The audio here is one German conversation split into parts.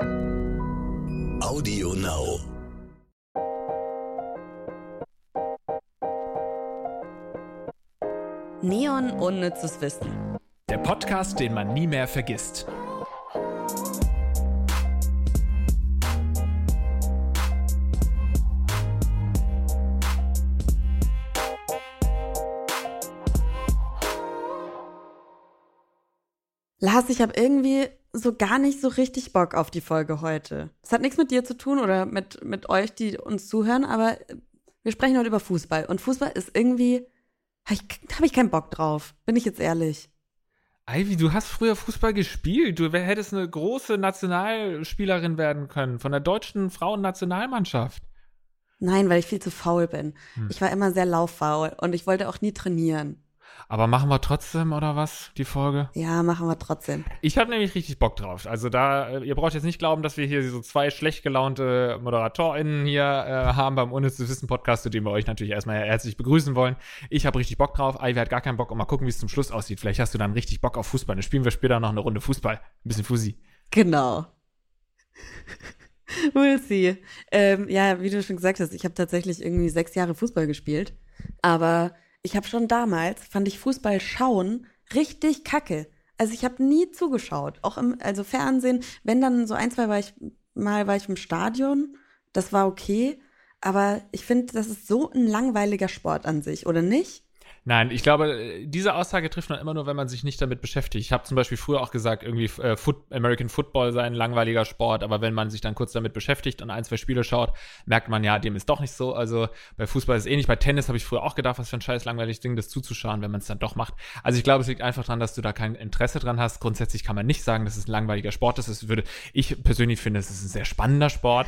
Audio Now. Neon unnützes Wissen. Der Podcast, den man nie mehr vergisst. Lars, ich habe irgendwie so gar nicht so richtig Bock auf die Folge heute. Es hat nichts mit dir zu tun oder mit, mit euch, die uns zuhören, aber wir sprechen heute über Fußball. Und Fußball ist irgendwie, habe ich, hab ich keinen Bock drauf, bin ich jetzt ehrlich. Ivy, du hast früher Fußball gespielt. Du hättest eine große Nationalspielerin werden können von der deutschen Frauennationalmannschaft. Nein, weil ich viel zu faul bin. Hm. Ich war immer sehr lauffaul und ich wollte auch nie trainieren. Aber machen wir trotzdem oder was, die Folge? Ja, machen wir trotzdem. Ich habe nämlich richtig Bock drauf. Also da, äh, ihr braucht jetzt nicht glauben, dass wir hier so zwei schlecht gelaunte ModeratorInnen hier äh, haben beim Unnütze Wissen Podcast, zu dem wir euch natürlich erstmal herzlich begrüßen wollen. Ich habe richtig Bock drauf. Ivy hat gar keinen Bock und mal gucken, wie es zum Schluss aussieht. Vielleicht hast du dann richtig Bock auf Fußball. Dann spielen wir später noch eine Runde Fußball. Ein bisschen Fusi. Genau. we'll see. Ähm, ja, wie du schon gesagt hast, ich habe tatsächlich irgendwie sechs Jahre Fußball gespielt. Aber ich habe schon damals, fand ich Fußball schauen richtig kacke. Also ich habe nie zugeschaut, auch im also Fernsehen, wenn dann so ein, zwei war ich mal war ich im Stadion, das war okay, aber ich finde, das ist so ein langweiliger Sport an sich, oder nicht? Nein, ich glaube, diese Aussage trifft man immer nur, wenn man sich nicht damit beschäftigt. Ich habe zum Beispiel früher auch gesagt, irgendwie äh, Foot, American Football sei ein langweiliger Sport, aber wenn man sich dann kurz damit beschäftigt und ein, zwei Spiele schaut, merkt man ja, dem ist doch nicht so. Also bei Fußball ist es ähnlich. Bei Tennis habe ich früher auch gedacht, was für ein scheiß langweiliges Ding, das zuzuschauen, wenn man es dann doch macht. Also ich glaube, es liegt einfach daran, dass du da kein Interesse dran hast. Grundsätzlich kann man nicht sagen, dass es ein langweiliger Sport ist. Es würde, ich persönlich finde, es ist ein sehr spannender Sport.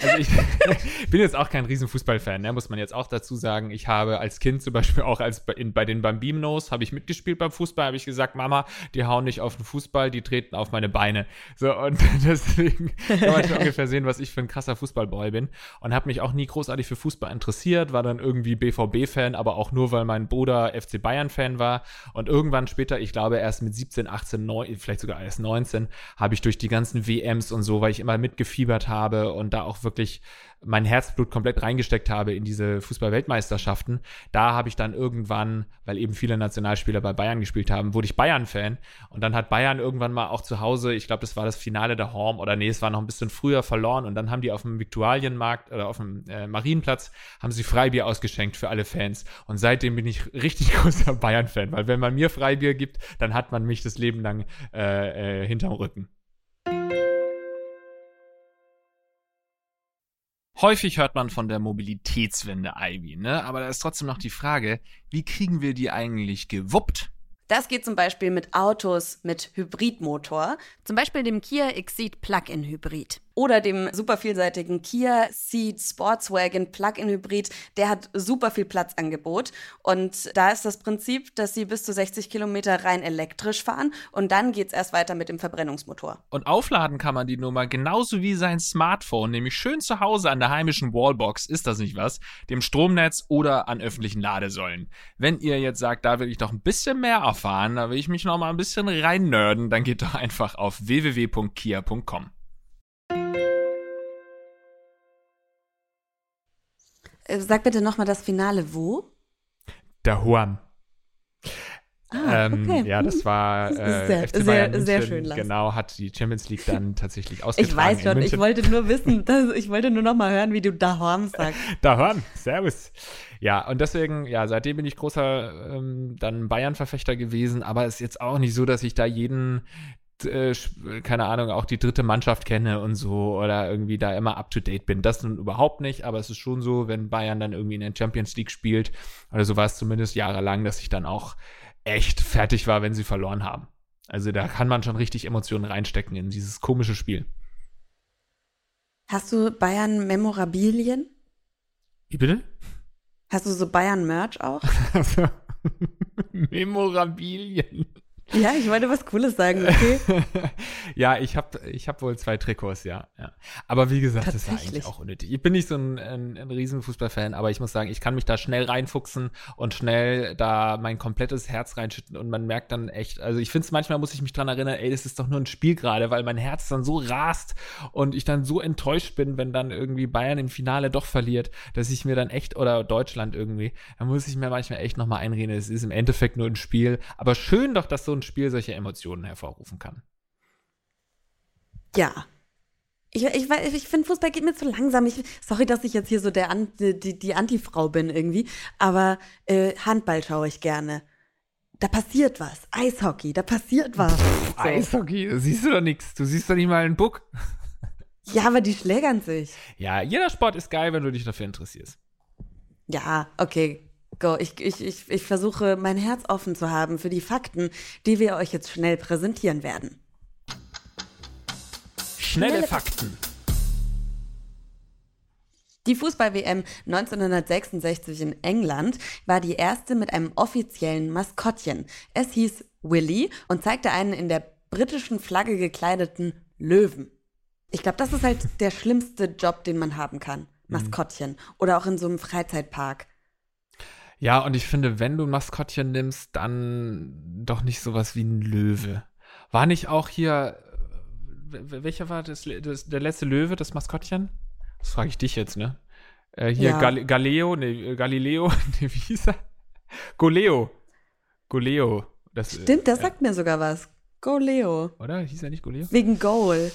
Also ich bin jetzt auch kein riesen Fußballfan, ne? muss man jetzt auch dazu sagen. Ich habe als Kind zum Beispiel auch als in, bei den Bambinos habe ich mitgespielt beim Fußball, habe ich gesagt, Mama, die hauen nicht auf den Fußball, die treten auf meine Beine. So, und deswegen kann man schon ungefähr sehen, was ich für ein krasser Fußballboy bin. Und habe mich auch nie großartig für Fußball interessiert, war dann irgendwie BVB-Fan, aber auch nur, weil mein Bruder FC Bayern-Fan war. Und irgendwann später, ich glaube erst mit 17, 18, 9, vielleicht sogar erst 19, habe ich durch die ganzen WMs und so, weil ich immer mitgefiebert habe und da auch wirklich mein Herzblut komplett reingesteckt habe in diese Fußball-Weltmeisterschaften. Da habe ich dann irgendwann, weil eben viele Nationalspieler bei Bayern gespielt haben, wurde ich Bayern-Fan. Und dann hat Bayern irgendwann mal auch zu Hause, ich glaube, das war das Finale der Horm oder nee, es war noch ein bisschen früher verloren. Und dann haben die auf dem Viktualienmarkt oder auf dem äh, Marienplatz, haben sie Freibier ausgeschenkt für alle Fans. Und seitdem bin ich richtig großer Bayern-Fan, weil wenn man mir Freibier gibt, dann hat man mich das Leben lang äh, äh, hinterm Rücken. Häufig hört man von der Mobilitätswende Ivy, ne? Aber da ist trotzdem noch die Frage, wie kriegen wir die eigentlich gewuppt? Das geht zum Beispiel mit Autos mit Hybridmotor, zum Beispiel dem Kia Exceed Plug-in Hybrid oder dem super vielseitigen Kia Ceed Sportswagen Plug-in Hybrid. Der hat super viel Platzangebot und da ist das Prinzip, dass sie bis zu 60 Kilometer rein elektrisch fahren und dann geht's erst weiter mit dem Verbrennungsmotor. Und aufladen kann man die Nummer genauso wie sein Smartphone, nämlich schön zu Hause an der heimischen Wallbox, ist das nicht was, dem Stromnetz oder an öffentlichen Ladesäulen. Wenn ihr jetzt sagt, da will ich doch ein bisschen mehr erfahren, da will ich mich noch mal ein bisschen rein nerden, dann geht doch einfach auf www.kia.com. sag bitte nochmal das Finale wo? Der Juan. Ah, ähm, okay. Ja, das mhm. war äh, sehr, FC sehr, München, sehr schön. Genau, hat die Champions League dann tatsächlich ausgetragen. Ich weiß schon, ich wollte nur wissen, dass, ich wollte nur noch mal hören, wie du Dahorn sagst. Dahorn, servus. Ja, und deswegen, ja, seitdem bin ich großer ähm, dann Bayern-Verfechter gewesen, aber es ist jetzt auch nicht so, dass ich da jeden äh, keine Ahnung, auch die dritte Mannschaft kenne und so oder irgendwie da immer up to date bin. Das nun überhaupt nicht, aber es ist schon so, wenn Bayern dann irgendwie in der Champions League spielt, oder so war es zumindest jahrelang, dass ich dann auch echt fertig war, wenn sie verloren haben. Also da kann man schon richtig Emotionen reinstecken in dieses komische Spiel. Hast du Bayern Memorabilien? Wie bitte? Hast du so Bayern Merch auch? Memorabilien. Ja, ich wollte was Cooles sagen, okay? ja, ich habe ich hab wohl zwei Trikots, ja, ja. Aber wie gesagt, das ist ja eigentlich auch unnötig. Ich bin nicht so ein, ein, ein Riesenfußballfan, aber ich muss sagen, ich kann mich da schnell reinfuchsen und schnell da mein komplettes Herz reinschütten und man merkt dann echt, also ich finde es manchmal, muss ich mich dran erinnern, ey, das ist doch nur ein Spiel gerade, weil mein Herz dann so rast und ich dann so enttäuscht bin, wenn dann irgendwie Bayern im Finale doch verliert, dass ich mir dann echt, oder Deutschland irgendwie, da muss ich mir manchmal echt nochmal einreden, es ist im Endeffekt nur ein Spiel, aber schön doch, dass so ein Spiel solche Emotionen hervorrufen kann. Ja. Ich, ich, ich finde, Fußball geht mir zu langsam. Ich, sorry, dass ich jetzt hier so der, die, die Antifrau bin irgendwie. Aber äh, Handball schaue ich gerne. Da passiert was. Eishockey, da passiert was. Pff, so. Eishockey, da siehst du doch nichts. Du siehst doch nicht mal einen Buck. Ja, aber die schlägern sich. Ja, jeder Sport ist geil, wenn du dich dafür interessierst. Ja, okay, Go. Ich, ich, ich, ich versuche, mein Herz offen zu haben für die Fakten, die wir euch jetzt schnell präsentieren werden. Schnelle, Fakten. Die Fußball-WM 1966 in England war die erste mit einem offiziellen Maskottchen. Es hieß Willy und zeigte einen in der britischen Flagge gekleideten Löwen. Ich glaube, das ist halt der schlimmste Job, den man haben kann. Mhm. Maskottchen. Oder auch in so einem Freizeitpark. Ja, und ich finde, wenn du ein Maskottchen nimmst, dann doch nicht sowas wie ein Löwe. War nicht auch hier, welcher war das, das der letzte Löwe, das Maskottchen? Das frage ich dich jetzt, ne? Äh, hier ja. Gal Galileo, nee, Galileo, nee, wie hieß er? Goleo. Goleo. Das, Stimmt, das äh, sagt mir sogar was. Goleo. Oder? Hieß er nicht Goleo? Wegen Goal.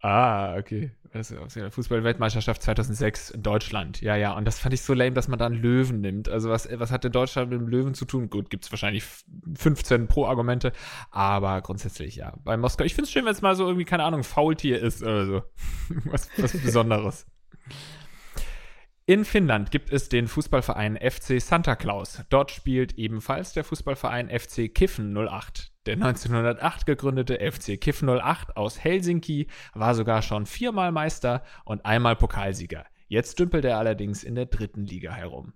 Ah, okay. Fußball-Weltmeisterschaft 2006 in Deutschland. Ja, ja. Und das fand ich so lame, dass man da einen Löwen nimmt. Also was, was hat denn Deutschland mit dem Löwen zu tun? Gut, gibt es wahrscheinlich 15 Pro-Argumente. Aber grundsätzlich, ja. Bei Moskau, ich finde es schön, wenn es mal so irgendwie, keine Ahnung, Faultier ist oder so. was, was Besonderes. In Finnland gibt es den Fußballverein FC Santa Claus. Dort spielt ebenfalls der Fußballverein FC Kiffen 08. Der 1908 gegründete FC Kiff 08 aus Helsinki war sogar schon viermal Meister und einmal Pokalsieger. Jetzt dümpelt er allerdings in der dritten Liga herum.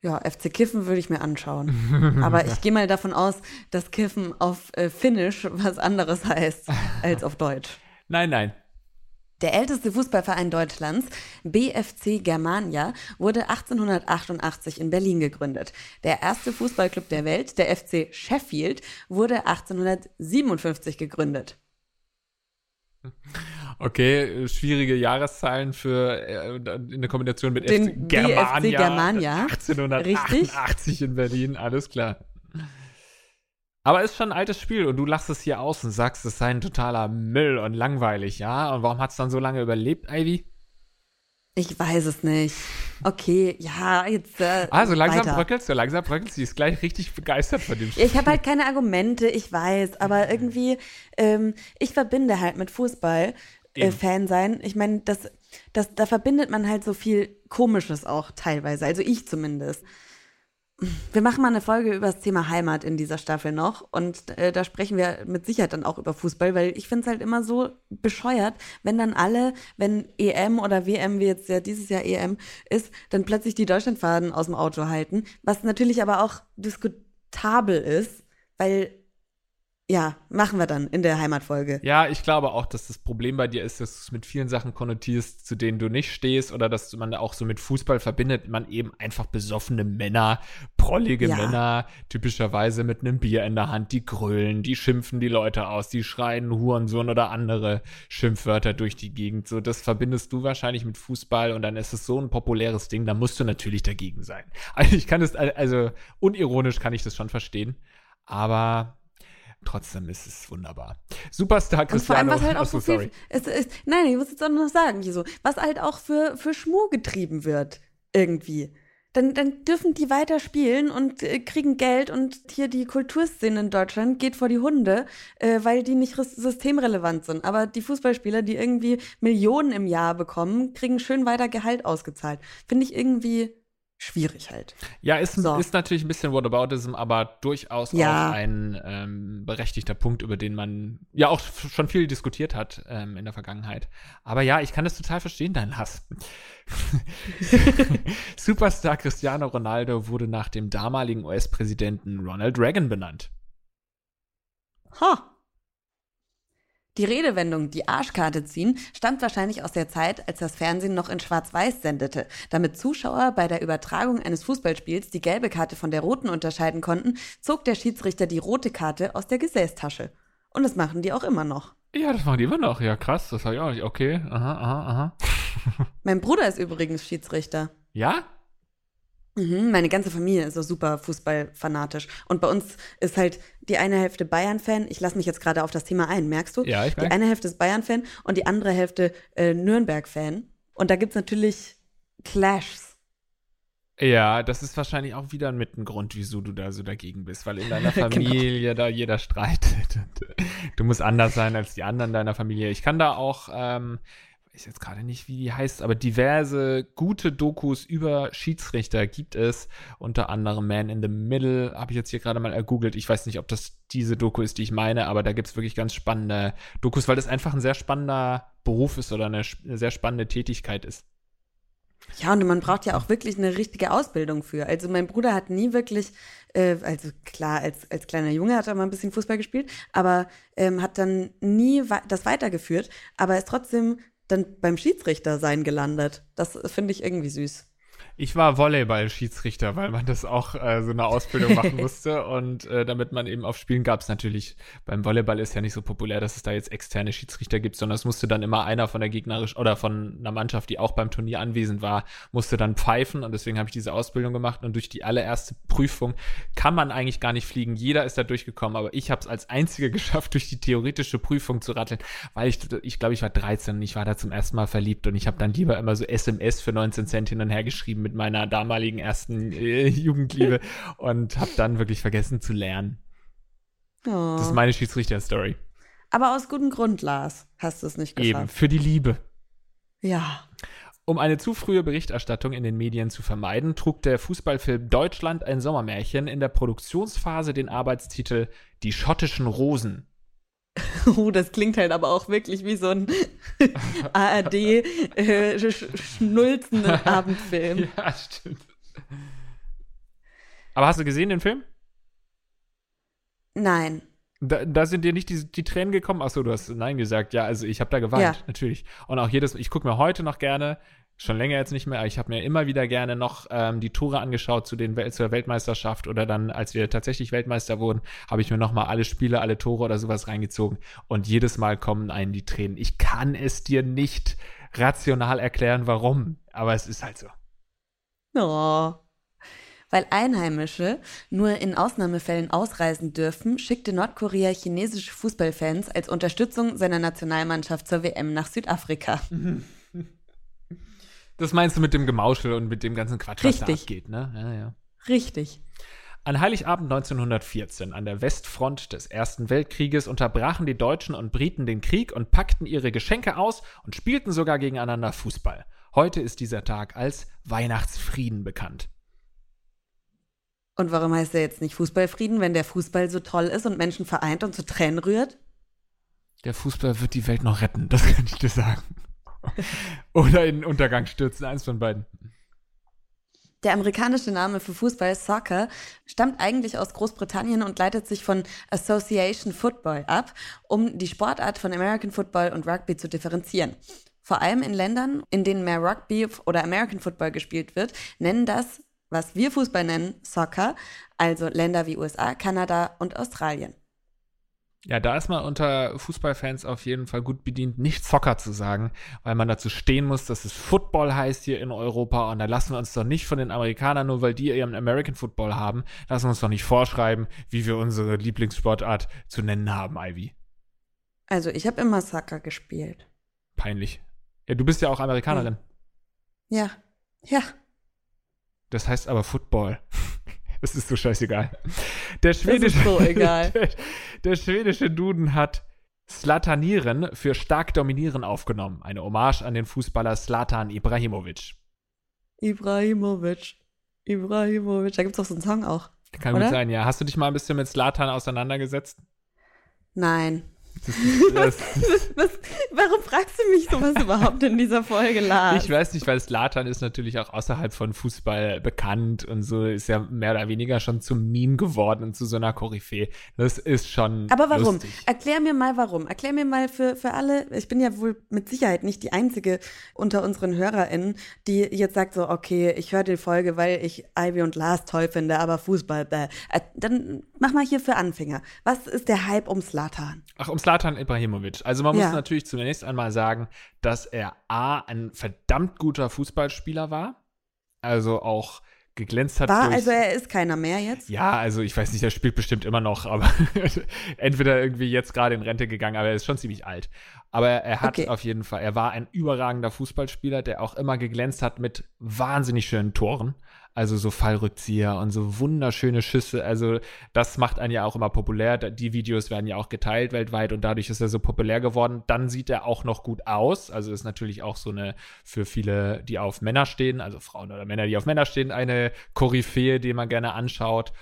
Ja, FC Kiffen würde ich mir anschauen. Aber ich gehe mal davon aus, dass Kiffen auf äh, Finnisch was anderes heißt als auf Deutsch. Nein, nein, der älteste Fußballverein Deutschlands, BFC Germania, wurde 1888 in Berlin gegründet. Der erste Fußballclub der Welt, der FC Sheffield, wurde 1857 gegründet. Okay, schwierige Jahreszahlen für äh, in der Kombination mit Den FC Germania. BFC Germania. 1888 Richtig? in Berlin, alles klar. Aber ist schon ein altes Spiel und du lachst es hier aus und sagst, es sei ein totaler Müll und langweilig, ja? Und warum hat es dann so lange überlebt, Ivy? Ich weiß es nicht. Okay, ja, jetzt. Äh, also langsam weiter. bröckelst du, langsam bröckelst du. Sie ist gleich richtig begeistert von dem Spiel. Ich habe halt keine Argumente, ich weiß, aber irgendwie, ähm, ich verbinde halt mit Fußball äh, Fan sein. Ich meine, das, das, da verbindet man halt so viel Komisches auch teilweise. Also ich zumindest. Wir machen mal eine Folge über das Thema Heimat in dieser Staffel noch und äh, da sprechen wir mit Sicherheit dann auch über Fußball, weil ich finde es halt immer so bescheuert, wenn dann alle, wenn EM oder WM, wie jetzt ja dieses Jahr EM ist, dann plötzlich die Deutschlandfaden aus dem Auto halten, was natürlich aber auch diskutabel ist, weil ja, machen wir dann in der Heimatfolge. Ja, ich glaube auch, dass das Problem bei dir ist, dass du es mit vielen Sachen konnotierst, zu denen du nicht stehst, oder dass man auch so mit Fußball verbindet, man eben einfach besoffene Männer, prollige ja. Männer, typischerweise mit einem Bier in der Hand, die grölen, die schimpfen die Leute aus, die schreien Hurensohn oder andere Schimpfwörter durch die Gegend. So, das verbindest du wahrscheinlich mit Fußball und dann ist es so ein populäres Ding, da musst du natürlich dagegen sein. Also ich kann es, also unironisch kann ich das schon verstehen, aber Trotzdem ist es wunderbar. Superstar Cristiano. Und vor allem, was halt auch so viel, es, es, nein, ich muss jetzt auch noch sagen, hier so, was halt auch für, für Schmuh getrieben wird, irgendwie. Dann, dann dürfen die weiter spielen und äh, kriegen Geld und hier die Kulturszene in Deutschland geht vor die Hunde, äh, weil die nicht systemrelevant sind. Aber die Fußballspieler, die irgendwie Millionen im Jahr bekommen, kriegen schön weiter Gehalt ausgezahlt. Finde ich irgendwie schwierig halt. Ja, ist, so. ist natürlich ein bisschen Whataboutism, aber durchaus ja. auch ein ähm, berechtigter Punkt, über den man ja auch schon viel diskutiert hat ähm, in der Vergangenheit. Aber ja, ich kann das total verstehen, dein Hass. Superstar Cristiano Ronaldo wurde nach dem damaligen US-Präsidenten Ronald Reagan benannt. Ha! Die Redewendung die Arschkarte ziehen stammt wahrscheinlich aus der Zeit, als das Fernsehen noch in Schwarz-Weiß sendete. Damit Zuschauer bei der Übertragung eines Fußballspiels die gelbe Karte von der roten unterscheiden konnten, zog der Schiedsrichter die rote Karte aus der Gesäßtasche. Und das machen die auch immer noch. Ja, das machen die immer noch. Ja, krass, das habe ich auch nicht. Okay, aha, aha, aha. Mein Bruder ist übrigens Schiedsrichter. Ja? Mhm, meine ganze Familie ist so super fußballfanatisch. Und bei uns ist halt die eine Hälfte Bayern-Fan. Ich lasse mich jetzt gerade auf das Thema ein, merkst du? Ja, ich Die merk. eine Hälfte ist Bayern-Fan und die andere Hälfte äh, Nürnberg-Fan. Und da gibt's natürlich Clashs. Ja, das ist wahrscheinlich auch wieder mit ein Grund, wieso du da so dagegen bist, weil in deiner Genau. Familie da jeder streitet. Du musst anders sein als die anderen deiner Familie. Ich kann da auch, ähm, weiß jetzt gerade nicht, wie die heißt, aber diverse gute Dokus über Schiedsrichter gibt es. Unter anderem Man in the Middle habe ich jetzt hier gerade mal ergoogelt. Ich weiß nicht, ob das diese Doku ist, die ich meine, aber da gibt's wirklich ganz spannende Dokus, weil das einfach ein sehr spannender Beruf ist oder eine, eine sehr spannende Tätigkeit ist. Ja, und man braucht ja auch wirklich eine richtige Ausbildung für. Also mein Bruder hat nie wirklich, äh, also klar, als, als kleiner Junge hat er mal ein bisschen Fußball gespielt, aber ähm, hat dann nie wei- das weitergeführt, aber ist trotzdem dann beim Schiedsrichter sein gelandet. Das finde ich irgendwie süß. Ich war Volleyball-Schiedsrichter, weil man das auch äh, so eine Ausbildung machen musste. Und äh, damit man eben auf Spielen gab es natürlich, beim Volleyball ist ja nicht so populär, dass es da jetzt externe Schiedsrichter gibt, sondern es musste dann immer einer von der gegnerisch oder von einer Mannschaft, die auch beim Turnier anwesend war, musste dann pfeifen. Und deswegen habe ich diese Ausbildung gemacht. Und durch die allererste Prüfung kann man eigentlich gar nicht fliegen. Jeder ist da durchgekommen, aber ich habe es als Einziger geschafft, durch die theoretische Prüfung zu ratteln, weil ich, ich glaube, ich war 13 und ich war da zum ersten Mal verliebt und ich habe dann lieber immer so SMS für 19 Cent hin und her geschrieben mit meiner damaligen ersten äh, Jugendliebe und habe dann wirklich vergessen zu lernen. Oh. Das ist meine Schiedsrichter-Story. aber aus gutem Grund, Lars, hast du es nicht Eben, geschafft. für die Liebe. Ja. Um eine zu frühe Berichterstattung in den Medien zu vermeiden, trug der Fußballfilm Deutschland ein Sommermärchen in der Produktionsphase den Arbeitstitel Die schottischen Rosen. Oh, das klingt halt aber auch wirklich wie so ein ARD äh, Abendfilm. Ja, stimmt. Aber hast du gesehen den Film? Nein. Da, da sind dir nicht die, die Tränen gekommen? Achso, du hast Nein gesagt. Ja, also ich habe da geweint, Ja. natürlich. Und auch jedes, ich gucke mir heute noch gerne, schon länger jetzt nicht mehr, aber ich habe mir immer wieder gerne noch ähm, die Tore angeschaut zu den Wel zur Weltmeisterschaft oder dann, als wir tatsächlich Weltmeister wurden, habe ich mir nochmal alle Spiele, alle Tore oder sowas reingezogen. Und jedes Mal kommen einen die Tränen. Ich kann es dir nicht rational erklären, warum, aber es ist halt so. Oh. Weil Einheimische nur in Ausnahmefällen ausreisen dürfen, schickte Nordkorea chinesische Fußballfans als Unterstützung seiner Nationalmannschaft zur WM nach Südafrika. Das meinst du mit dem Gemauschel und mit dem ganzen Quatsch, was da Richtig. abgeht, ne? Ja, ja. Richtig. An Heiligabend 1914, an der Westfront des Ersten Weltkrieges, unterbrachen die Deutschen und Briten den Krieg und packten ihre Geschenke aus und spielten sogar gegeneinander Fußball. Heute ist dieser Tag als Weihnachtsfrieden bekannt. Und warum heißt er jetzt nicht Fußballfrieden, wenn der Fußball so toll ist und Menschen vereint und zu Tränen rührt? Der Fußball wird die Welt noch retten, das kann ich dir sagen. Oder in den Untergang stürzen, eins von beiden. Der amerikanische Name für Fußball, Soccer, stammt eigentlich aus Großbritannien und leitet sich von Association Football ab, um die Sportart von American Football und Rugby zu differenzieren. Vor allem in Ländern, in denen mehr Rugby oder American Football gespielt wird, nennen das, was wir Fußball nennen, Soccer, also Länder wie USA, Kanada und Australien. Ja, da ist man unter Fußballfans auf jeden Fall gut bedient, nicht Soccer zu sagen, weil man dazu stehen muss, dass es Football heißt hier in Europa und da lassen wir uns doch nicht von den Amerikanern, nur weil die ihren American Football haben, lassen wir uns doch nicht vorschreiben, wie wir unsere Lieblingssportart zu nennen haben, Ivy. Also ich habe immer Soccer gespielt. Peinlich. Ja, du bist ja auch Amerikanerin. Ja, ja. Das heißt aber Football. Das ist so scheißegal. Der schwedische, so egal. Der, der schwedische Duden hat Slatanieren für stark dominieren aufgenommen. Eine Hommage an den Fußballer Slatan Ibrahimovic. Ibrahimovic. Ibrahimovic. Da gibt's doch so einen Song auch. Kann Oder? gut sein, ja. Hast du dich mal ein bisschen mit Slatan auseinandergesetzt? Nein. Was, warum fragst du mich sowas überhaupt in dieser Folge, Lars? Ich weiß nicht, weil Slatan ist natürlich auch außerhalb von Fußball bekannt und so ist ja mehr oder weniger schon zum Meme geworden und zu so einer Koryphäe. Das ist schon. Aber warum? Lustig. Erklär mir mal warum. Erklär mir mal für, für alle, ich bin ja wohl mit Sicherheit nicht die einzige unter unseren HörerInnen, die jetzt sagt so, okay, ich höre die Folge, weil ich Ivy und Lars toll finde, aber Fußball, bäh. Äh, Dann mach mal hier für Anfänger. Was ist der Hype um Slatan? Ach, um Slatan Ibrahimovic. Also man Ja. muss natürlich zunächst einmal sagen, dass er A, ein verdammt guter Fußballspieler war. Also auch geglänzt hat War, durch also er ist keiner mehr jetzt? Ja, also ich weiß nicht, er spielt bestimmt immer noch, aber entweder irgendwie jetzt gerade in Rente gegangen, aber er ist schon ziemlich alt. Aber er hat Okay. auf jeden Fall, er war ein überragender Fußballspieler, der auch immer geglänzt hat mit wahnsinnig schönen Toren. Also so Fallrückzieher und so wunderschöne Schüsse. Also das macht einen ja auch immer populär. Die Videos werden ja auch geteilt weltweit und dadurch ist er so populär geworden. Dann sieht er auch noch gut aus. Also ist natürlich auch so eine für viele, die auf Männer stehen, also Frauen oder Männer, die auf Männer stehen, eine Koryphäe, die man gerne anschaut.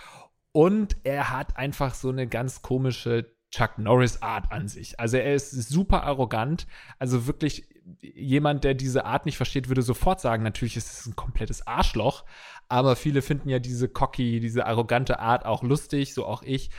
Und er hat einfach so eine ganz komische Chuck Norris Art an sich. Also er ist super arrogant. Also wirklich jemand, der diese Art nicht versteht, würde sofort sagen, natürlich ist es ein komplettes Arschloch. Aber viele finden ja diese cocky, diese arrogante Art auch lustig, so auch ich.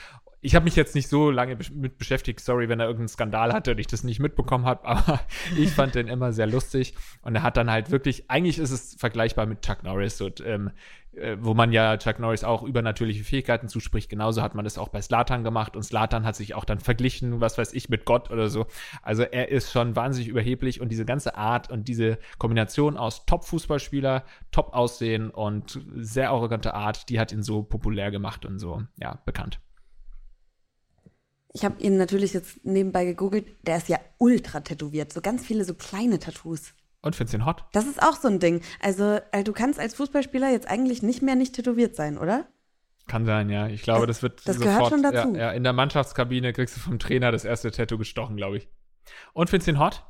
Ich habe mich jetzt nicht so lange besch- mit beschäftigt, sorry, wenn er irgendeinen Skandal hatte und ich das nicht mitbekommen habe, aber ich fand den immer sehr lustig und er hat dann halt wirklich, eigentlich ist es vergleichbar mit Chuck Norris und ähm, äh, wo man ja Chuck Norris auch übernatürliche Fähigkeiten zuspricht, genauso hat man das auch bei Slatan gemacht und Slatan hat sich auch dann verglichen, was weiß ich, mit Gott oder so. Also er ist schon wahnsinnig überheblich und diese ganze Art und diese Kombination aus Top-Fußballspieler, Top-Aussehen und sehr arrogante Art, die hat ihn so populär gemacht und so, ja, bekannt. Ich habe ihn natürlich jetzt nebenbei gegoogelt. Der ist ja ultra tätowiert. So ganz viele so kleine Tattoos. Und findest du ihn hot? Das ist auch so ein Ding. Also, äh, du kannst als Fußballspieler jetzt eigentlich nicht mehr nicht tätowiert sein, oder? Kann sein, ja. Ich glaube, das wird das sofort. gehört schon dazu. Ja, ja, in der Mannschaftskabine kriegst du vom Trainer das erste Tattoo gestochen, glaube ich. Und findest du ihn hot?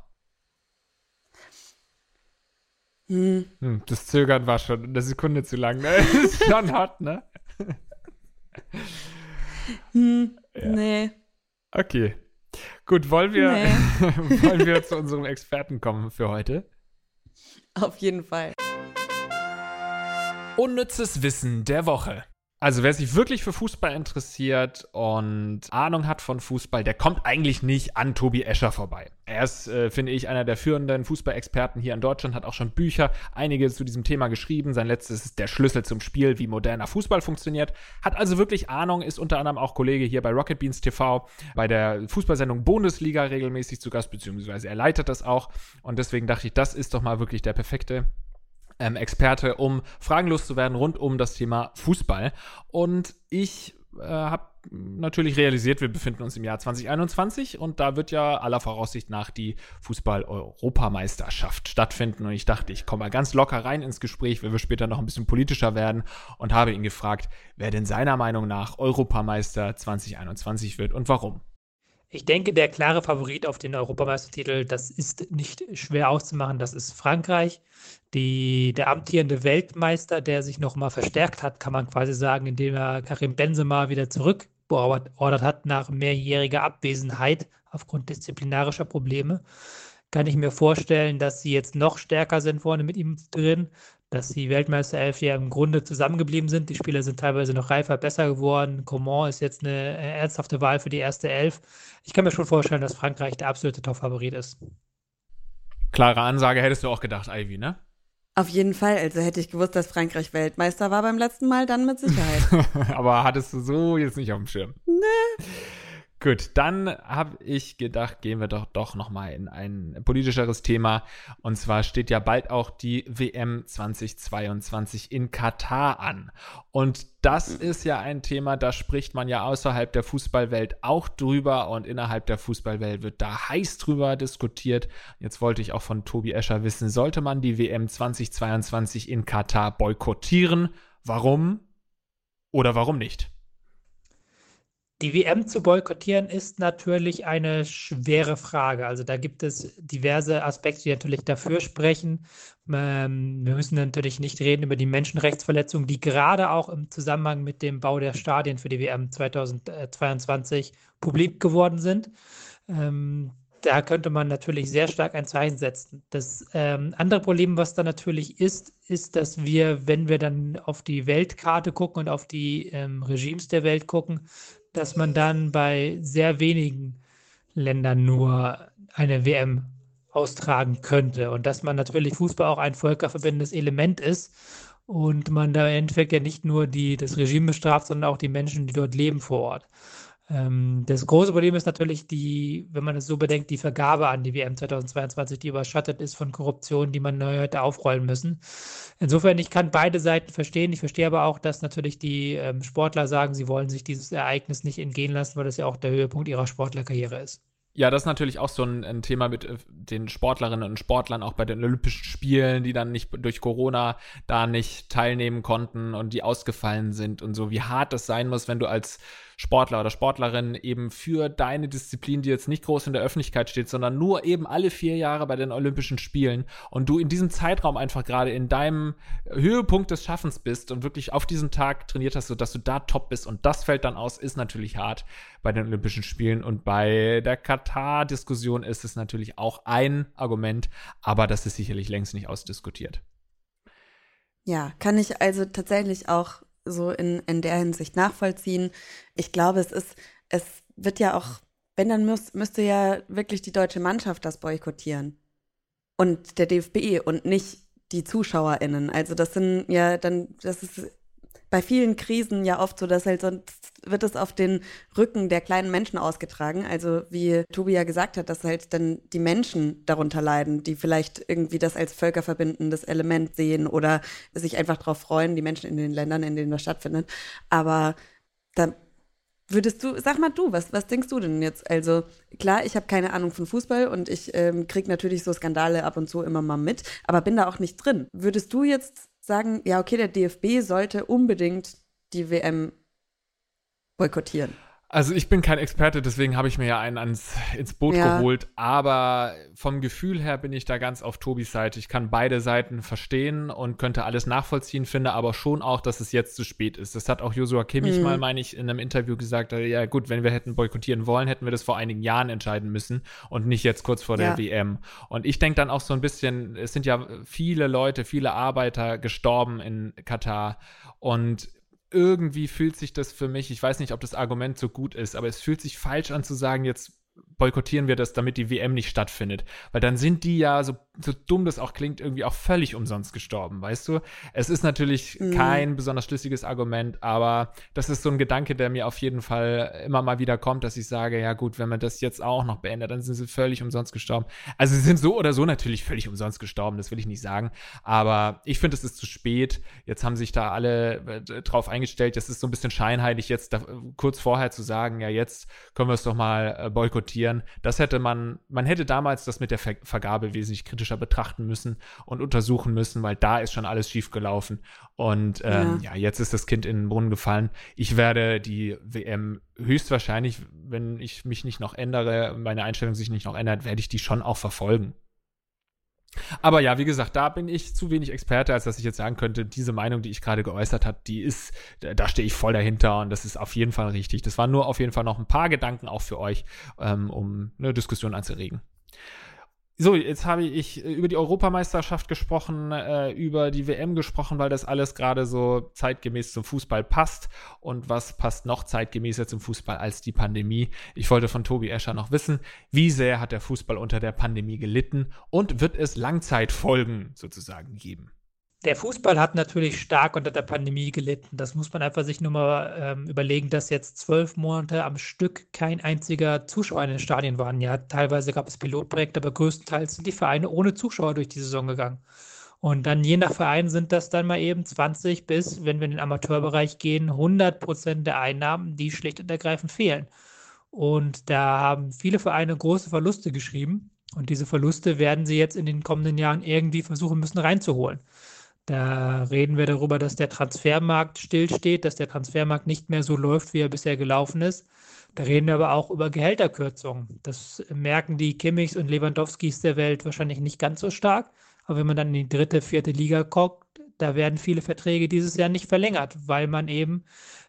Hm. Hm, das Zögern war schon eine Sekunde zu lang, ne? ist schon hot, ne? Hm. Nee. Okay. Gut, wollen wir, Nee. wollen wir zu unserem Experten kommen für heute? Auf jeden Fall. Unnützes Wissen der Woche. Also wer sich wirklich für Fußball interessiert und Ahnung hat von Fußball, der kommt eigentlich nicht an Tobi Escher vorbei. Er ist, äh, finde ich, einer der führenden Fußballexperten hier in Deutschland, hat auch schon Bücher, einige zu diesem Thema geschrieben. Sein letztes ist Der Schlüssel zum Spiel, wie moderner Fußball funktioniert. Hat also wirklich Ahnung, ist unter anderem auch Kollege hier bei Rocket Beans TV, bei der Fußballsendung Bundesliga regelmäßig zu Gast, beziehungsweise er leitet das auch. Und deswegen dachte ich, das ist doch mal wirklich der perfekte ähm, Experte, um fragenlos zu werden rund um das Thema Fußball. Und ich äh, habe natürlich realisiert, wir befinden uns im Jahr 2021 und da wird ja aller Voraussicht nach die Fußball-Europameisterschaft stattfinden. Und ich dachte, ich komme mal ganz locker rein ins Gespräch, wenn wir später noch ein bisschen politischer werden und habe ihn gefragt, wer denn seiner Meinung nach Europameister 2021 wird und warum. Ich denke, der klare Favorit auf den Europameistertitel, das ist nicht schwer auszumachen, das ist Frankreich. Die, der amtierende Weltmeister, der sich nochmal verstärkt hat, kann man quasi sagen, indem er Karim Benzema wieder zurückbeordert hat nach mehrjähriger Abwesenheit aufgrund disziplinarischer Probleme. Kann ich mir vorstellen, dass sie jetzt noch stärker sind vorne mit ihm drin, dass die Weltmeisterelf ja im Grunde zusammengeblieben sind. Die Spieler sind teilweise noch reifer, besser geworden. Coman ist jetzt eine äh, ernsthafte Wahl für die erste Elf. Ich kann mir schon vorstellen, dass Frankreich der absolute Top-Favorit ist. Klare Ansage hättest du auch gedacht, Ivy, ne? Auf jeden Fall. Also hätte ich gewusst, dass Frankreich Weltmeister war beim letzten Mal, dann mit Sicherheit. Aber hattest du so jetzt nicht auf dem Schirm? Nee. Gut, dann habe ich gedacht, gehen wir doch doch noch mal in ein politischeres Thema. Und zwar steht ja bald auch die WM 2022 in Katar an. Und das ist ja ein Thema, da spricht man ja außerhalb der Fußballwelt auch drüber und innerhalb der Fußballwelt wird da heiß drüber diskutiert. Jetzt wollte ich auch von Tobi Escher wissen, sollte man die WM 2022 in Katar boykottieren? Warum oder warum nicht? Die WM zu boykottieren ist natürlich eine schwere Frage. Also da gibt es diverse Aspekte, die natürlich dafür sprechen. Ähm, wir müssen natürlich nicht reden über die Menschenrechtsverletzungen, die gerade auch im Zusammenhang mit dem Bau der Stadien für die WM 2022 publik geworden sind. Ähm, da könnte man natürlich sehr stark ein Zeichen setzen. Das ähm, andere Problem, was da natürlich ist, ist, dass wir, wenn wir dann auf die Weltkarte gucken und auf die ähm, Regimes der Welt gucken, dass man dann bei sehr wenigen Ländern nur eine WM austragen könnte und dass man natürlich Fußball auch ein völkerverbindendes Element ist und man da im Endeffekt ja nicht nur die, das Regime bestraft, sondern auch die Menschen, die dort leben vor Ort. Ähm, das große Problem ist natürlich die, wenn man es so bedenkt, die Vergabe an die WM 2022, die überschattet ist von Korruption, die man neu hätte aufrollen müssen. Insofern, ich kann beide Seiten verstehen. Ich verstehe aber auch, dass natürlich die ähm, Sportler sagen, sie wollen sich dieses Ereignis nicht entgehen lassen, weil das ja auch der Höhepunkt ihrer Sportlerkarriere ist. Ja, das ist natürlich auch so ein, ein, Thema mit äh, den Sportlerinnen und Sportlern, auch bei den Olympischen Spielen, die dann nicht durch Corona da nicht teilnehmen konnten und die ausgefallen sind und so, wie hart das sein muss, wenn du als Sportler oder Sportlerin eben für deine Disziplin, die jetzt nicht groß in der Öffentlichkeit steht, sondern nur eben alle vier Jahre bei den Olympischen Spielen und du in diesem Zeitraum einfach gerade in deinem Höhepunkt des Schaffens bist und wirklich auf diesen Tag trainiert hast, sodass du da top bist und das fällt dann aus, ist natürlich hart bei den Olympischen Spielen und bei der Katar-Diskussion ist es natürlich auch ein Argument, aber das ist sicherlich längst nicht ausdiskutiert. Ja, kann ich also tatsächlich auch so in, in der Hinsicht nachvollziehen. Ich glaube, es ist, es wird ja auch, wenn dann müß, müsste ja wirklich die deutsche Mannschaft das boykottieren. Und der DFB und nicht die ZuschauerInnen. Also das sind ja dann, das ist bei vielen Krisen ja oft so, dass halt sonst wird es auf den Rücken der kleinen Menschen ausgetragen. Also wie Tobi ja gesagt hat, dass halt dann die Menschen darunter leiden, die vielleicht irgendwie das als völkerverbindendes Element sehen oder sich einfach darauf freuen, die Menschen in den Ländern, in denen das stattfindet. Aber da Würdest du, sag mal du, was, was denkst du denn jetzt? Also klar, ich habe keine Ahnung von Fußball und ich ähm, krieg natürlich so Skandale ab und zu immer mal mit, aber bin da auch nicht drin. Würdest du jetzt sagen, ja, okay, der DFB sollte unbedingt die WM boykottieren. Also ich bin kein Experte, deswegen habe ich mir ja einen ans, ins Boot ja. geholt. Aber vom Gefühl her bin ich da ganz auf Tobis Seite. Ich kann beide Seiten verstehen und könnte alles nachvollziehen, finde aber schon auch, dass es jetzt zu spät ist. Das hat auch Joshua Kimmich mhm. mal, meine ich, in einem Interview gesagt. Ja gut, wenn wir hätten boykottieren wollen, hätten wir das vor einigen Jahren entscheiden müssen und nicht jetzt kurz vor der ja. WM. Und ich denke dann auch so ein bisschen, es sind ja viele Leute, viele Arbeiter gestorben in Katar. Und irgendwie fühlt sich das für mich, ich weiß nicht, ob das Argument so gut ist, aber es fühlt sich falsch an zu sagen, jetzt boykottieren wir das, damit die WM nicht stattfindet. Weil dann sind die ja, so, so dumm das auch klingt, irgendwie auch völlig umsonst gestorben, weißt du? Es ist natürlich mhm. kein besonders schlüssiges Argument, aber das ist so ein Gedanke, der mir auf jeden Fall immer mal wieder kommt, dass ich sage, ja gut, wenn man das jetzt auch noch beendet, dann sind sie völlig umsonst gestorben. Also sie sind so oder so natürlich völlig umsonst gestorben, das will ich nicht sagen. Aber ich finde, es ist zu spät. Jetzt haben sich da alle äh, drauf eingestellt. Das ist so ein bisschen scheinheilig, jetzt da, kurz vorher zu sagen, ja, jetzt können wir es doch mal äh, boykottieren diskutieren. Das hätte man, man hätte damals das mit der Ver Vergabe wesentlich kritischer betrachten müssen und untersuchen müssen, weil da ist schon alles schief gelaufen. Und ähm, ja. ja, jetzt ist das Kind in den Brunnen gefallen. Ich werde die WM höchstwahrscheinlich, wenn ich mich nicht noch ändere, meine Einstellung sich nicht noch ändert, werde ich die schon auch verfolgen. Aber ja, wie gesagt, da bin ich zu wenig Experte, als dass ich jetzt sagen könnte, diese Meinung, die ich gerade geäußert habe, die ist, da stehe ich voll dahinter und das ist auf jeden Fall richtig. Das waren nur auf jeden Fall noch ein paar Gedanken auch für euch, ähm, um eine Diskussion anzuregen. So, jetzt habe ich äh, über die Europameisterschaft gesprochen, äh, über die WM gesprochen, weil das alles gerade so zeitgemäß zum Fußball passt. Und was passt noch zeitgemäßer zum Fußball als die Pandemie? Ich wollte von Tobi Escher noch wissen, wie sehr hat der Fußball unter der Pandemie gelitten und wird es Langzeitfolgen sozusagen geben? Der Fußball hat natürlich stark unter der Pandemie gelitten. Das muss man einfach sich nur mal ähm, überlegen, dass jetzt zwölf Monate am Stück kein einziger Zuschauer in den Stadien waren. Ja, teilweise gab es Pilotprojekte, aber größtenteils sind die Vereine ohne Zuschauer durch die Saison gegangen. Und dann je nach Verein sind das dann mal eben 20 bis, wenn wir in den Amateurbereich gehen, 100 Prozent der Einnahmen, die schlicht und ergreifend fehlen. Und da haben viele Vereine große Verluste geschrieben. Und diese Verluste werden sie jetzt in den kommenden Jahren irgendwie versuchen müssen reinzuholen. Da reden wir darüber, dass der Transfermarkt stillsteht, dass der Transfermarkt nicht mehr so läuft, wie er bisher gelaufen ist. Da reden wir aber auch über Gehälterkürzungen. Das merken die Kimmichs und Lewandowskis der Welt wahrscheinlich nicht ganz so stark. Aber wenn man dann in die dritte, vierte Liga guckt, da werden viele Verträge dieses Jahr nicht verlängert, weil man eben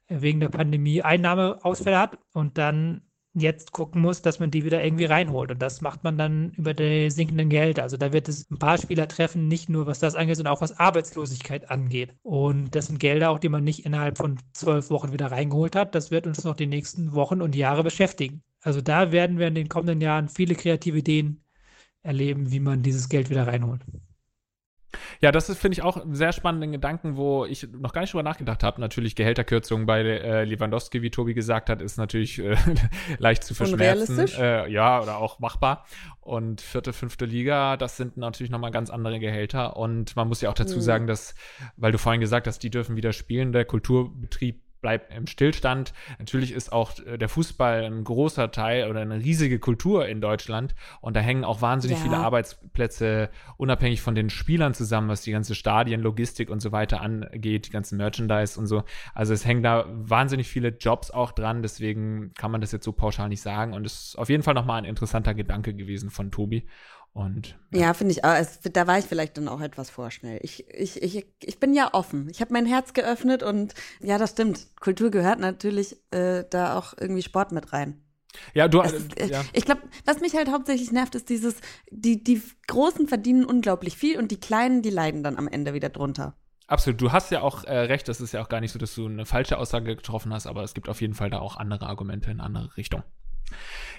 wegen der Pandemie Einnahmeausfälle hat und dann jetzt gucken muss, dass man die wieder irgendwie reinholt. Und das macht man dann über die sinkenden Gelder. Also da wird es ein paar Spieler treffen, nicht nur was das angeht, sondern auch was Arbeitslosigkeit angeht. Und das sind Gelder auch, die man nicht innerhalb von zwölf Wochen wieder reingeholt hat. Das wird uns noch die nächsten Wochen und Jahre beschäftigen. Also da werden wir in den kommenden Jahren viele kreative Ideen erleben, wie man dieses Geld wieder reinholt. Ja, das ist, finde ich, auch einen sehr spannenden Gedanken, wo ich noch gar nicht drüber nachgedacht habe. Natürlich Gehälterkürzungen bei äh, Lewandowski, wie Tobi gesagt hat, ist natürlich äh, leicht zu verschmerzen. Äh, ja, oder auch machbar. Und vierte, fünfte Liga, das sind natürlich nochmal ganz andere Gehälter. Und man muss ja auch dazu mhm. sagen, dass, weil du vorhin gesagt hast, die dürfen wieder spielen, der Kulturbetrieb bleibt im Stillstand. Natürlich ist auch äh, der Fußball ein großer Teil oder eine riesige Kultur in Deutschland und da hängen auch wahnsinnig ja. viele Arbeitsplätze unabhängig von den Spielern zusammen, was die ganze Stadienlogistik und so weiter angeht, die ganzen Merchandise und so. Also es hängen da wahnsinnig viele Jobs auch dran, deswegen kann man das jetzt so pauschal nicht sagen und es ist auf jeden Fall nochmal ein interessanter Gedanke gewesen von Tobi. Und, ja, ja finde ich auch. Es, da war ich vielleicht dann auch etwas vorschnell. Ich, ich, ich, ich bin ja offen. Ich habe mein Herz geöffnet und ja, das stimmt. Kultur gehört natürlich äh, da auch irgendwie Sport mit rein. Ja, du es, äh, ja. Ich glaube, was mich halt hauptsächlich nervt, ist dieses, die, die Großen verdienen unglaublich viel und die Kleinen, die leiden dann am Ende wieder drunter. Absolut. Du hast ja auch äh, recht, das ist ja auch gar nicht so, dass du eine falsche Aussage getroffen hast, aber es gibt auf jeden Fall da auch andere Argumente in andere Richtungen.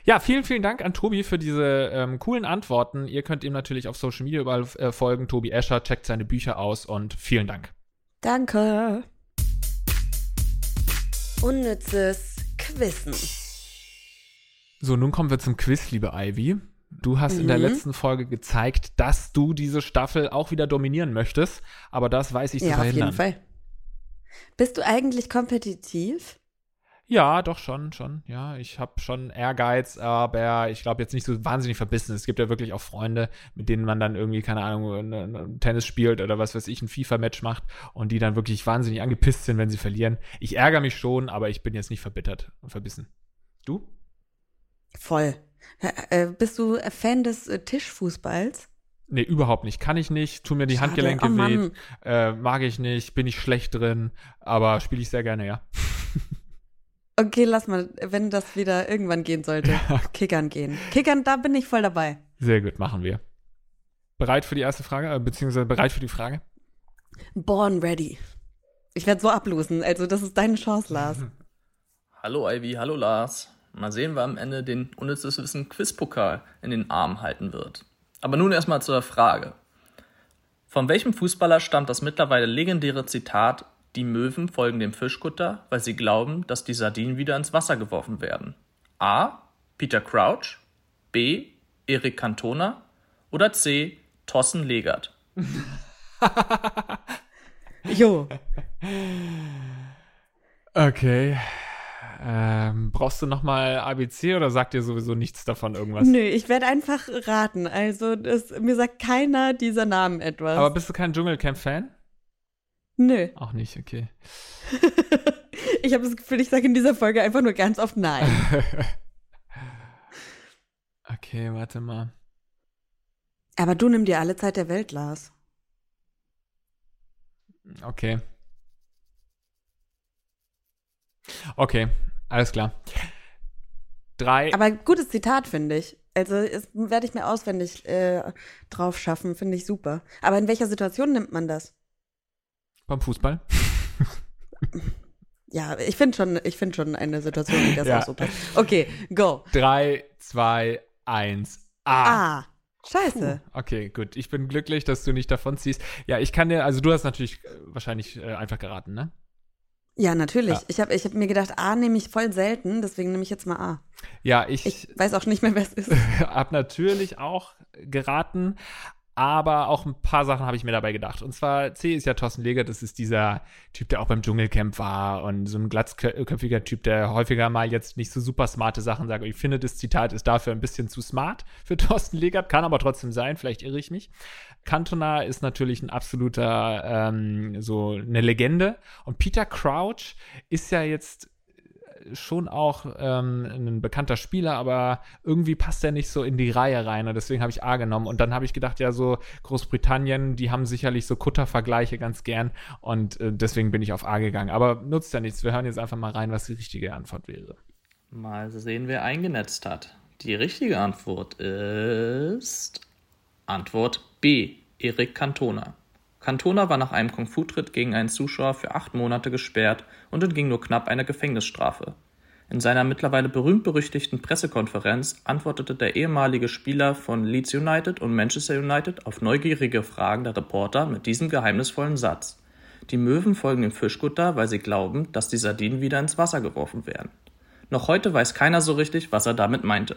Ja, vielen, vielen Dank an Tobi für diese ähm, coolen Antworten. Ihr könnt ihm natürlich auf Social Media überall äh, folgen. Tobi Escher, checkt seine Bücher aus und vielen Dank. Danke. Unnützes Quissen. So, nun kommen wir zum Quiz, liebe Ivy. Du hast mhm. in der mhm. letzten Folge gezeigt, dass du diese Staffel auch wieder dominieren möchtest, aber das weiß ich ja, zu verhindern. Auf jeden Fall. Bist du eigentlich kompetitiv? Ja, doch schon, schon. Ja, ich habe schon Ehrgeiz, aber ich glaube jetzt nicht so wahnsinnig verbissen. Es gibt ja wirklich auch Freunde, mit denen man dann irgendwie, keine Ahnung, ein Tennis spielt oder was weiß ich, ein FIFA-Match macht und die dann wirklich wahnsinnig angepisst sind, wenn sie verlieren. Ich ärgere mich schon, aber ich bin jetzt nicht verbittert und verbissen. Du? Voll. Äh, bist du Fan des äh, Tischfußballs? Nee, überhaupt nicht. Kann ich nicht. Tun mir die Schade. Handgelenke oh, weh. Äh, mag ich nicht. Bin ich schlecht drin. Aber spiele ich sehr gerne, ja. Okay, lass mal, wenn das wieder irgendwann gehen sollte, Kickern gehen. Kickern, da bin ich voll dabei. Sehr gut, machen wir. Bereit für die erste Frage, äh, beziehungsweise bereit für die Frage? Born ready. Ich werde so ablosen, also das ist deine Chance, Lars. Hallo Ivy, hallo Lars. Mal sehen, wer am Ende den unnützes Wissen Quizpokal in den Arm halten wird. Aber nun erstmal zur Frage. Von welchem Fußballer stammt das mittlerweile legendäre Zitat die Möwen folgen dem Fischkutter, weil sie glauben, dass die Sardinen wieder ins Wasser geworfen werden. A. Peter Crouch, B. Erik Cantona oder C. Thorsten Legert. jo. Okay. Ähm, brauchst du nochmal ABC oder sagt dir sowieso nichts davon irgendwas? Nö, ich werde einfach raten. Also, das, mir sagt keiner dieser Namen etwas. Aber bist du kein Dschungelcamp-Fan? Nö. Auch nicht, okay. ich habe das Gefühl, ich sage in dieser Folge einfach nur ganz oft Nein. okay, warte mal. Aber du nimm dir alle Zeit der Welt, Lars. Okay. Okay, alles klar. Drei. Aber gutes Zitat, finde ich. Also werde ich mir auswendig äh, drauf schaffen, finde ich super. Aber in welcher Situation nimmt man das? Beim Fußball? ja, ich finde schon, ich finde schon eine Situation, die das ja. passt. Okay, go. Drei, zwei, eins. Ah. ah. Scheiße. Puh. Okay, gut. Ich bin glücklich, dass du nicht davon ziehst. Ja, ich kann dir, also du hast natürlich äh, wahrscheinlich äh, einfach geraten, ne? Ja, natürlich. Ja. Ich habe ich hab mir gedacht, A nehme ich voll selten, deswegen nehme ich jetzt mal A. Ja, ich. Ich weiß auch nicht mehr, wer es ist. hab natürlich auch geraten, aber auch ein paar Sachen habe ich mir dabei gedacht. Und zwar, C ist ja Thorsten Leger, das ist dieser Typ, der auch beim Dschungelcamp war und so ein glatzköpfiger Typ, der häufiger mal jetzt nicht so super smarte Sachen sagt. Ich finde, das Zitat ist dafür ein bisschen zu smart für Thorsten Legert, kann aber trotzdem sein, vielleicht irre ich mich. Cantona ist natürlich ein absoluter, ähm, so eine Legende. Und Peter Crouch ist ja jetzt schon auch ähm, ein bekannter Spieler, aber irgendwie passt er nicht so in die Reihe rein und deswegen habe ich A genommen. Und dann habe ich gedacht, ja, so Großbritannien, die haben sicherlich so Kuttervergleiche ganz gern und äh, deswegen bin ich auf A gegangen. Aber nutzt ja nichts. Wir hören jetzt einfach mal rein, was die richtige Antwort wäre. Mal sehen, wer eingenetzt hat. Die richtige Antwort ist Antwort B. Erik Cantona. Cantona war nach einem Kung-Fu-Tritt gegen einen Zuschauer für acht Monate gesperrt und entging nur knapp einer Gefängnisstrafe. In seiner mittlerweile berühmt-berüchtigten Pressekonferenz antwortete der ehemalige Spieler von Leeds United und Manchester United auf neugierige Fragen der Reporter mit diesem geheimnisvollen Satz. Die Möwen folgen dem Fischkutter, weil sie glauben, dass die Sardinen wieder ins Wasser geworfen werden. Noch heute weiß keiner so richtig, was er damit meinte.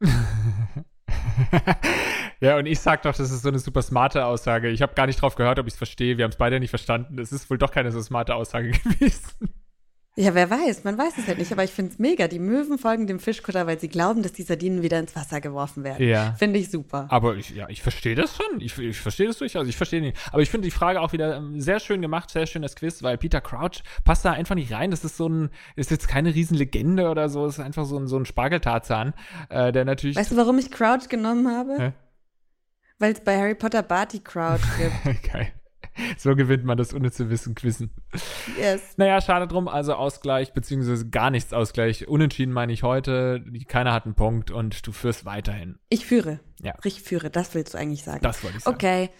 ja, und ich sag doch, das ist so eine super smarte Aussage. Ich habe gar nicht drauf gehört, ob ich es verstehe. Wir haben es beide nicht verstanden. Es ist wohl doch keine so smarte Aussage gewesen. Ja, wer weiß, man weiß es halt nicht, aber ich finde es mega. Die Möwen folgen dem Fischkutter, weil sie glauben, dass die Sardinen wieder ins Wasser geworfen werden. Ja. Finde ich super. Aber ich, ja, ich verstehe das schon. Ich, ich verstehe das durchaus. Ich verstehe nicht. Aber ich finde die Frage auch wieder ähm, sehr schön gemacht, sehr schön das Quiz, weil Peter Crouch passt da einfach nicht rein. Das ist so ein, ist jetzt keine Riesenlegende oder so. Das ist einfach so ein, so ein Spargeltarzan, äh, der natürlich. Weißt du, warum ich Crouch genommen habe? Weil es bei Harry Potter Barty Crouch gibt. Geil. so gewinnt man das ohne zu wissen Quizzen. Yes. Naja, schade drum. Also Ausgleich, beziehungsweise gar nichts Ausgleich. Unentschieden meine ich heute. Keiner hat einen Punkt und du führst weiterhin. Ich führe. Ja. Ich führe, das willst du eigentlich sagen. Das wollte ich sagen. Okay.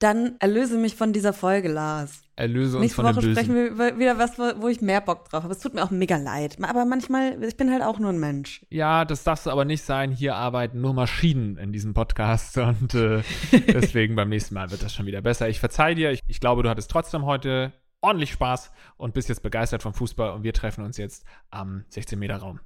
Dann erlöse mich von dieser Folge, Lars. Erlöse uns Nächste von Woche dem sprechen Bösen. wir über wieder was, wo ich mehr Bock drauf habe. Es tut mir auch mega leid. Aber manchmal, ich bin halt auch nur ein Mensch. Ja, das darfst du aber nicht sein. Hier arbeiten nur Maschinen in diesem Podcast und äh, deswegen beim nächsten Mal wird das schon wieder besser. Ich verzeih dir. Ich, ich glaube, du hattest trotzdem heute ordentlich Spaß und bist jetzt begeistert vom Fußball und wir treffen uns jetzt am 16 Meter Raum.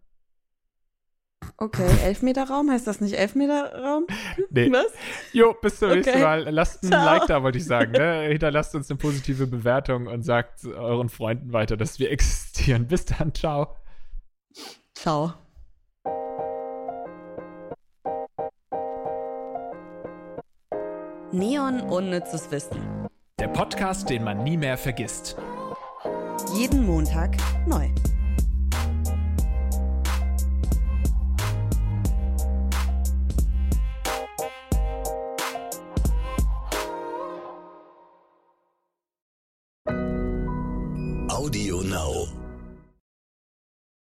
Okay, Elfmeterraum, heißt das nicht Elfmeterraum? Nee. Was? Jo, bis zum Okay. nächsten Mal. Lasst ein Ciao. Like da, wollte ich sagen. Ne? Hinterlasst uns eine positive Bewertung und sagt euren Freunden weiter, dass wir existieren. Bis dann, ciao. Ciao. Neon Unnützes Wissen. Der Podcast, den man nie mehr vergisst. Jeden Montag neu.